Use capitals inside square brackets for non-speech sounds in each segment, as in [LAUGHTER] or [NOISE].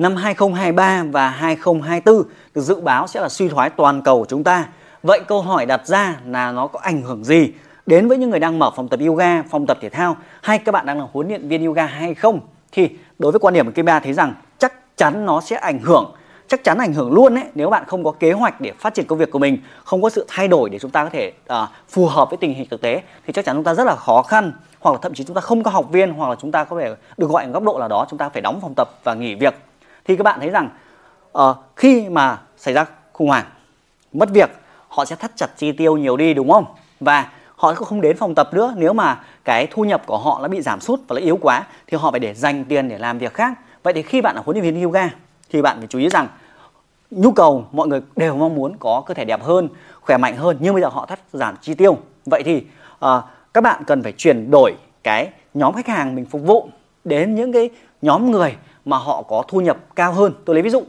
năm 2023 và 2024 được dự báo sẽ là suy thoái toàn cầu của chúng ta. Vậy câu hỏi đặt ra là nó có ảnh hưởng gì đến với những người đang mở phòng tập yoga, phòng tập thể thao hay các bạn đang là huấn luyện viên yoga hay không? Thì đối với quan điểm của Kim Ba thấy rằng chắc chắn nó sẽ ảnh hưởng chắc chắn ảnh hưởng luôn đấy nếu bạn không có kế hoạch để phát triển công việc của mình không có sự thay đổi để chúng ta có thể uh, phù hợp với tình hình thực tế thì chắc chắn chúng ta rất là khó khăn hoặc là thậm chí chúng ta không có học viên hoặc là chúng ta có thể được gọi ở góc độ là đó chúng ta phải đóng phòng tập và nghỉ việc thì các bạn thấy rằng uh, khi mà xảy ra khủng hoảng mất việc họ sẽ thắt chặt chi tiêu nhiều đi đúng không? Và họ cũng không đến phòng tập nữa. Nếu mà cái thu nhập của họ nó bị giảm sút và nó yếu quá thì họ phải để dành tiền để làm việc khác. Vậy thì khi bạn là huấn luyện viên yoga thì bạn phải chú ý rằng nhu cầu mọi người đều mong muốn có cơ thể đẹp hơn khỏe mạnh hơn nhưng bây giờ họ thắt giảm chi tiêu. Vậy thì uh, các bạn cần phải chuyển đổi cái nhóm khách hàng mình phục vụ đến những cái nhóm người mà họ có thu nhập cao hơn. Tôi lấy ví dụ,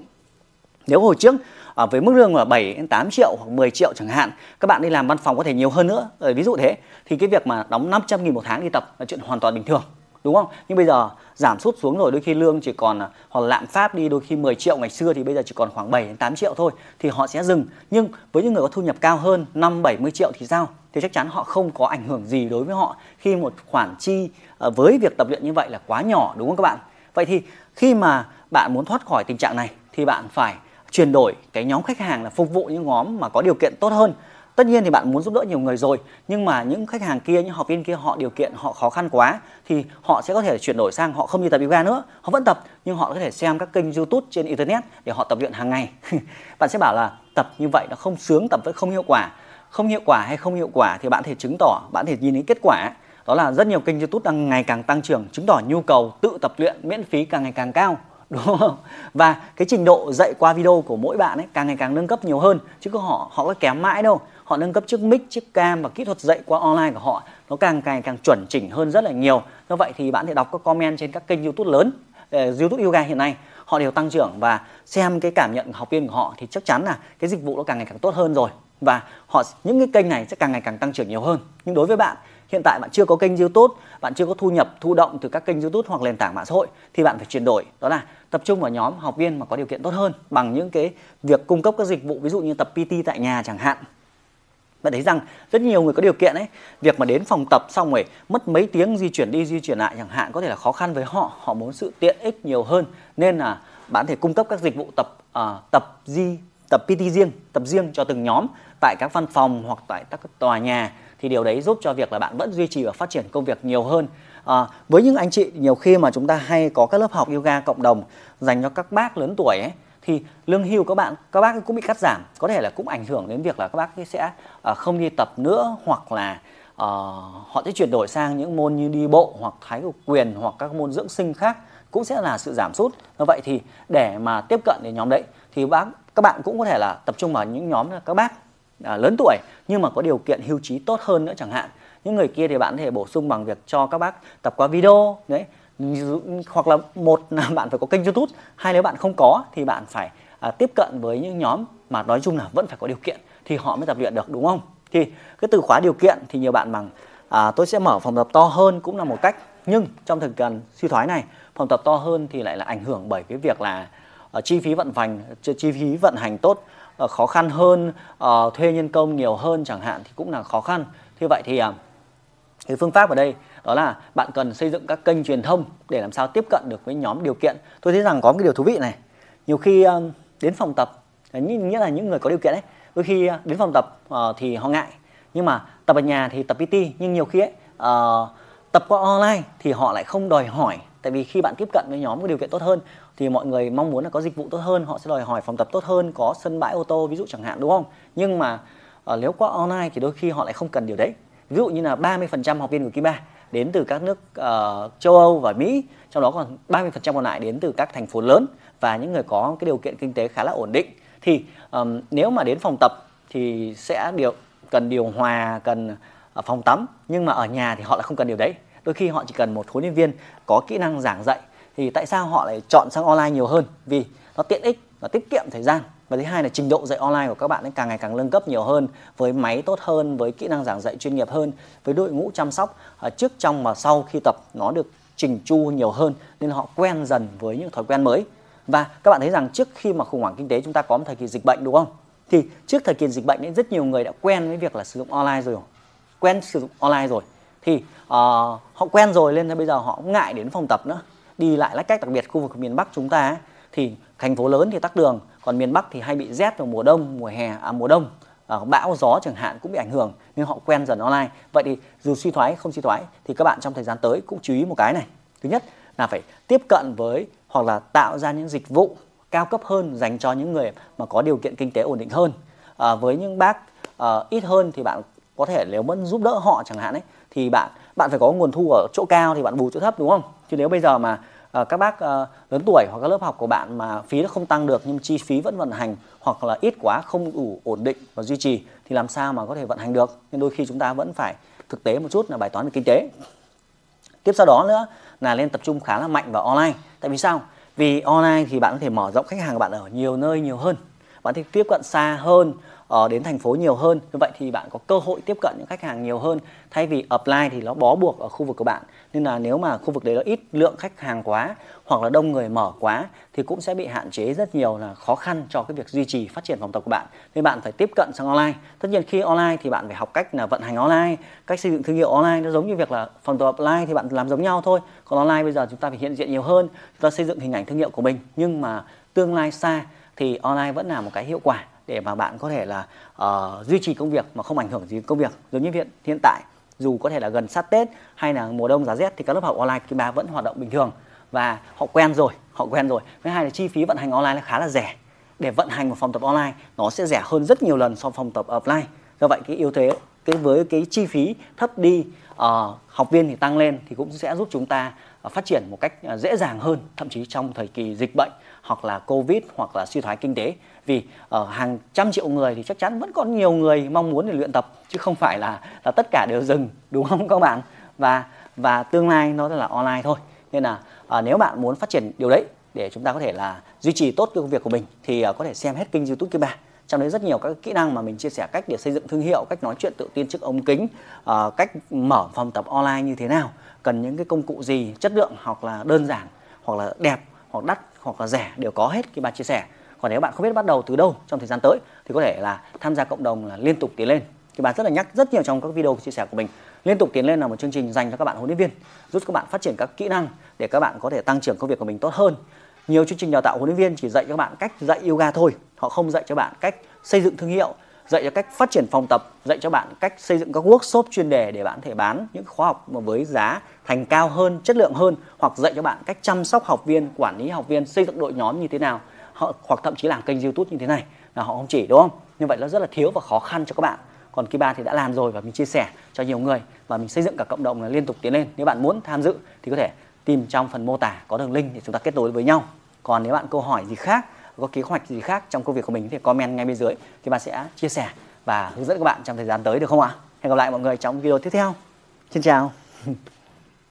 nếu hồi trước ở với mức lương là 7 đến 8 triệu hoặc 10 triệu chẳng hạn, các bạn đi làm văn phòng có thể nhiều hơn nữa. Rồi ví dụ thế, thì cái việc mà đóng 500 nghìn một tháng đi tập là chuyện hoàn toàn bình thường, đúng không? Nhưng bây giờ giảm sút xuống rồi, đôi khi lương chỉ còn à, hoặc lạm phát đi, đôi khi 10 triệu ngày xưa thì bây giờ chỉ còn khoảng 7 đến 8 triệu thôi, thì họ sẽ dừng. Nhưng với những người có thu nhập cao hơn 5 70 triệu thì sao? Thì chắc chắn họ không có ảnh hưởng gì đối với họ khi một khoản chi à, với việc tập luyện như vậy là quá nhỏ, đúng không các bạn? Vậy thì khi mà bạn muốn thoát khỏi tình trạng này thì bạn phải chuyển đổi cái nhóm khách hàng là phục vụ những nhóm mà có điều kiện tốt hơn. Tất nhiên thì bạn muốn giúp đỡ nhiều người rồi, nhưng mà những khách hàng kia, những học viên kia họ điều kiện họ khó khăn quá thì họ sẽ có thể chuyển đổi sang họ không đi tập yoga nữa. Họ vẫn tập, nhưng họ có thể xem các kênh youtube trên internet để họ tập luyện hàng ngày. [LAUGHS] Bạn sẽ bảo là tập như vậy nó không sướng, tập vẫn không hiệu quả. Không hiệu quả hay không hiệu quả thì bạn thể chứng tỏ, bạn thể nhìn thấy kết quả đó là rất nhiều kênh youtube đang ngày càng tăng trưởng, chứng tỏ nhu cầu tự tập luyện miễn phí càng ngày càng cao, [LAUGHS] đúng không? Và cái trình độ dạy qua video của mỗi bạn ấy càng ngày càng nâng cấp nhiều hơn, chứ có họ họ có kém mãi đâu. Họ nâng cấp chiếc mic chiếc cam và kỹ thuật dạy qua online của họ, nó càng càng càng chuẩn chỉnh hơn rất là nhiều. Do vậy thì bạn thể đọc các comment trên các kênh youtube lớn ờ, youtube yoga hiện nay. Họ đều tăng trưởng và xem cái cảm nhận của học viên của họ thì chắc chắn là cái dịch vụ nó càng ngày càng tốt hơn rồi và họ những cái kênh này sẽ càng ngày càng tăng trưởng nhiều hơn. Nhưng đối với bạn hiện tại bạn chưa có kênh youtube bạn chưa có thu nhập thụ động từ các kênh youtube hoặc nền tảng mạng xã hội thì bạn phải chuyển đổi. Đó là tập trung vào nhóm học viên mà có điều kiện tốt hơn bằng những cái việc cung cấp các dịch vụ ví dụ như tập PT tại nhà chẳng hạn. Bạn thấy rằng rất nhiều người có điều kiện ấy việc mà đến phòng tập xong rồi mất mấy tiếng di chuyển đi di chuyển lại chẳng hạn có thể là khó khăn với họ họ muốn sự tiện ích nhiều hơn. Nên là bạn thể cung cấp các dịch vụ tập uh, tập di tập PT riêng tập riêng cho từng nhóm tại các văn phòng hoặc tại các tòa nhà. Thì điều đấy giúp cho việc là bạn vẫn duy trì và phát triển công việc nhiều hơn. À, với những anh chị nhiều khi mà chúng ta hay có các lớp học yoga cộng đồng dành cho các bác lớn tuổi ấy thì lương hưu các bạn các bác cũng bị cắt giảm. Có thể là cũng ảnh hưởng đến việc là các bác sẽ uh, không đi tập nữa hoặc là uh, họ sẽ chuyển đổi sang những môn như đi bộ hoặc thái cực quyền hoặc các môn dưỡng sinh khác cũng sẽ là sự giảm sút. Như vậy thì để mà tiếp cận đến nhóm đấy thì bác các bạn cũng có thể là tập trung vào những nhóm là các bác à, lớn tuổi nhưng mà có điều kiện hưu trí tốt hơn nữa chẳng hạn. Những người kia thì bạn có thể bổ sung bằng việc cho các bác tập qua video đấy. Hoặc là một là [LAUGHS] bạn phải có kênh youtube hai nếu bạn không có thì bạn phải à, tiếp cận với những nhóm mà nói chung là vẫn phải có điều kiện thì họ mới tập luyện được đúng không? Thì cái từ khóa điều kiện thì nhiều bạn bằng à, tôi sẽ mở phòng tập to hơn cũng là một cách. Nhưng trong thời gian suy thoái này phòng tập to hơn thì lại là ảnh hưởng bởi cái việc là Ờ, chi phí vận hành, chi phí vận hành tốt ờ, khó khăn hơn ờ, thuê nhân công nhiều hơn chẳng hạn thì cũng là khó khăn. Như vậy thì à, cái phương pháp ở đây đó là bạn cần xây dựng các kênh truyền thông để làm sao tiếp cận được với nhóm điều kiện. Tôi thấy rằng có một cái điều thú vị này, nhiều khi đến phòng tập nghĩa là những người có điều kiện ấy, đôi khi đến phòng tập thì họ ngại. Nhưng mà tập ở nhà thì tập PT, nhưng nhiều khi ấy tập qua online thì họ lại không đòi hỏi tại vì khi bạn tiếp cận với nhóm có điều kiện tốt hơn thì mọi người mong muốn là có dịch vụ tốt hơn họ sẽ đòi hỏi phòng tập tốt hơn có sân bãi ô tô ví dụ chẳng hạn đúng không? Nhưng mà uh, nếu qua online thì đôi khi họ lại không cần điều đấy. Ví dụ như là 30% học viên của Kiba đến từ các nước uh, châu Âu và Mỹ trong đó còn 30% còn lại đến từ các thành phố lớn và những người có cái điều kiện kinh tế khá là ổn định. Thì um, nếu mà đến phòng tập thì sẽ điều cần điều hòa cần ờ, phòng tắm nhưng mà ở nhà thì họ lại không cần điều đấy đôi khi họ chỉ cần một huấn luyện viên có kỹ năng giảng dạy thì tại sao họ lại chọn sang online nhiều hơn? Vì nó tiện ích nó tiết kiệm thời gian. Và thứ hai là trình độ dạy online của các bạn ấy càng ngày càng nâng cấp nhiều hơn với máy tốt hơn với kỹ năng giảng dạy chuyên nghiệp hơn với đội ngũ chăm sóc à, trước trong và sau khi tập nó được chỉnh chu nhiều hơn nên họ quen dần với những thói quen mới. Và các bạn thấy rằng trước khi mà khủng hoảng kinh tế chúng ta có một thời kỳ dịch bệnh đúng không? Thì trước thời kỳ dịch bệnh ấy, rất nhiều người đã quen với việc là sử dụng online rồi. Quen sử dụng online rồi thì uh, họ quen rồi nên bây giờ họ cũng ngại đến phòng tập nữa. Đi lại lách cách đặc biệt khu vực miền Bắc chúng ta ấy, thì thành phố lớn thì tắc đường còn miền Bắc thì hay bị rét vào mùa đông mùa hè à mùa đông. À, bão gió chẳng hạn cũng bị ảnh hưởng nên họ quen dần online. Vậy thì dù suy thoái không suy thoái thì các bạn trong thời gian tới cũng chú ý một cái này. Thứ nhất là phải tiếp cận với hoặc là tạo ra những dịch vụ cao cấp hơn dành cho những người mà có điều kiện kinh tế ổn định hơn. À, với những bác à, ít hơn thì bạn có thể nếu vẫn giúp đỡ họ chẳng hạn ấy thì bạn bạn phải có nguồn thu ở chỗ cao thì bạn bù chỗ thấp đúng không? Chứ nếu bây giờ mà uh, các bác uh, lớn tuổi hoặc các lớp học của bạn mà phí nó không tăng được nhưng chi phí vẫn vận hành hoặc là ít quá không đủ ổn định và duy trì thì làm sao mà có thể vận hành được? Nên đôi khi chúng ta vẫn phải thực tế một chút là bài toán về kinh tế. Tiếp sau đó nữa là nên tập trung khá là mạnh vào online. Tại vì sao? Vì online thì bạn có thể mở rộng khách hàng của bạn ở nhiều nơi nhiều hơn. Bạn thể tiếp cận xa hơn uh, đến thành phố nhiều hơn. Như vậy thì bạn có cơ hội tiếp cận những khách hàng nhiều hơn. Thay vì apply thì nó bó buộc ở khu vực của bạn. Nên là nếu mà khu vực đấy nó ít lượng khách hàng quá hoặc là đông người mở quá thì cũng sẽ bị hạn chế rất nhiều là khó khăn cho cái việc duy trì phát triển phòng tập của bạn. Nên bạn phải tiếp cận sang online. Tất nhiên khi online thì bạn phải học cách là vận hành online cách xây dựng thương hiệu online. Nó giống như việc là phòng tập offline thì bạn làm giống nhau thôi. Còn online bây giờ chúng ta phải hiện diện nhiều hơn chúng ta xây dựng hình ảnh thương hiệu của mình. Nhưng mà tương lai xa thì online vẫn là một cái hiệu quả để mà bạn có thể là uh, duy trì công việc mà không ảnh hưởng gì công việc. Giống như hiện hiện tại dù có thể là gần sát Tết hay là mùa đông giá rét thì các lớp học online Kim Ba vẫn hoạt động bình thường và họ quen rồi họ quen rồi. Thứ hai là chi phí vận hành online là khá là rẻ. Để vận hành một phòng tập online nó sẽ rẻ hơn rất nhiều lần so với phòng tập offline. Do vậy cái ưu thế cái với cái chi phí thấp đi uh, học viên thì tăng lên thì cũng sẽ giúp chúng ta À, phát triển một cách à, dễ dàng hơn thậm chí trong thời kỳ dịch bệnh hoặc là covid hoặc là suy thoái kinh tế. Vì ở hàng trăm triệu người thì chắc chắn vẫn còn nhiều người mong muốn để luyện tập chứ không phải là là tất cả đều dừng [LAUGHS] đúng không các bạn? Và và tương lai nó là online thôi. Nên là à, nếu bạn muốn phát triển điều đấy để chúng ta có thể là duy trì tốt công việc của mình thì à, có thể xem hết kênh youtube kia bà trong đấy rất nhiều các kỹ năng mà mình chia sẻ cách để xây dựng thương hiệu cách nói chuyện tự tin trước ống kính uh, cách mở phòng tập online như thế nào cần những cái công cụ gì chất lượng hoặc là đơn giản hoặc là đẹp hoặc đắt hoặc là rẻ đều có hết khi bà chia sẻ. Còn nếu bạn không biết bắt đầu từ đâu trong thời gian tới thì có thể là tham gia cộng đồng là liên tục tiến lên. Thì bà rất là nhắc rất nhiều trong các video chia sẻ của mình. Liên tục tiến lên là một chương trình dành cho các bạn huấn luyện viên giúp các bạn phát triển các kỹ năng để các bạn có thể tăng trưởng công việc của mình tốt hơn nhiều chương trình đào tạo huấn luyện viên chỉ dạy cho các bạn cách dạy yoga thôi. Họ không dạy cho bạn cách xây dựng thương hiệu, dạy cho cách phát triển phòng tập, dạy cho bạn cách xây dựng các workshop chuyên đề để bạn có thể bán những khóa học mà với giá thành cao hơn, chất lượng hơn, hoặc dạy cho bạn cách chăm sóc học viên, quản lý học viên, xây dựng đội nhóm như thế nào. Họ, hoặc thậm chí làm kênh youtube như thế này. Là họ không chỉ, đúng không? Như vậy nó rất là thiếu và khó khăn cho các bạn. Còn Kiba thì đã làm rồi và mình chia sẻ cho nhiều người và mình xây dựng cả cộng đồng là liên tục tiến lên. Nếu bạn muốn tham dự thì có thể tìm trong phần mô tả có đường link để chúng ta kết nối với nhau. Còn nếu bạn câu hỏi gì khác, có kế hoạch gì khác trong công việc của mình thì comment ngay bên dưới thì bạn sẽ chia sẻ và hướng dẫn các bạn trong thời gian tới, được không ạ? Hẹn gặp lại mọi người trong video tiếp theo. Xin chào. [LAUGHS]